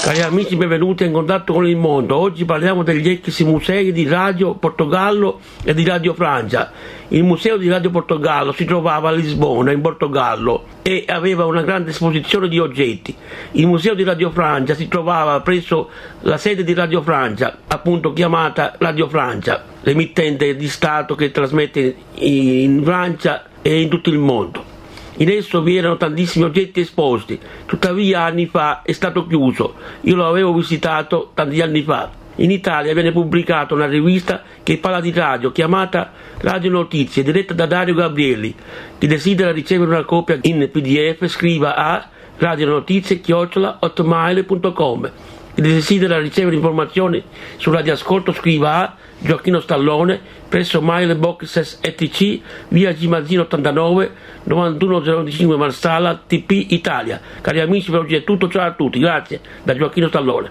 Cari amici, benvenuti in contatto con il mondo. Oggi parliamo degli ex musei di Radio Portogallo e di Radio Francia. Il museo di Radio Portogallo si trovava a Lisbona, in Portogallo, e aveva una grande esposizione di oggetti. Il museo di Radio Francia si trovava presso la sede di Radio Francia, appunto chiamata Radio Francia, l'emittente di Stato che trasmette in Francia e in tutto il mondo. In esso vi erano tantissimi oggetti esposti, tuttavia anni fa è stato chiuso. Io lo avevo visitato tanti anni fa. In Italia viene pubblicata una rivista che parla di radio, chiamata Radio Notizie, diretta da Dario Gabrielli. Chi desidera ricevere una copia in PDF scriva a radionotizie.com e desidera ricevere informazioni sulla di scriva a Gioacchino Stallone presso Mailbox STC via Gimazzino 89 91025 Marsala TP Italia. Cari amici per oggi è tutto, ciao a tutti, grazie da Gioacchino Stallone.